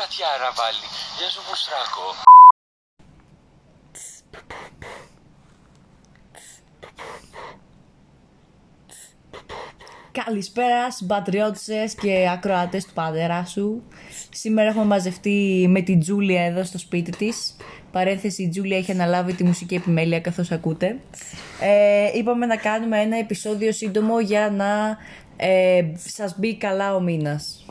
σκατιάρα βάλει. Γεια σου Καλησπέρα συμπατριώτησες και ακροατές του πατέρα σου. Σήμερα έχουμε μαζευτεί με την Τζούλια εδώ στο σπίτι της. Παρένθεση, η Τζούλια έχει αναλάβει τη μουσική επιμέλεια καθώς ακούτε. Ε, είπαμε να κάνουμε ένα επεισόδιο σύντομο για να ε, σας μπει καλά ο μήνας.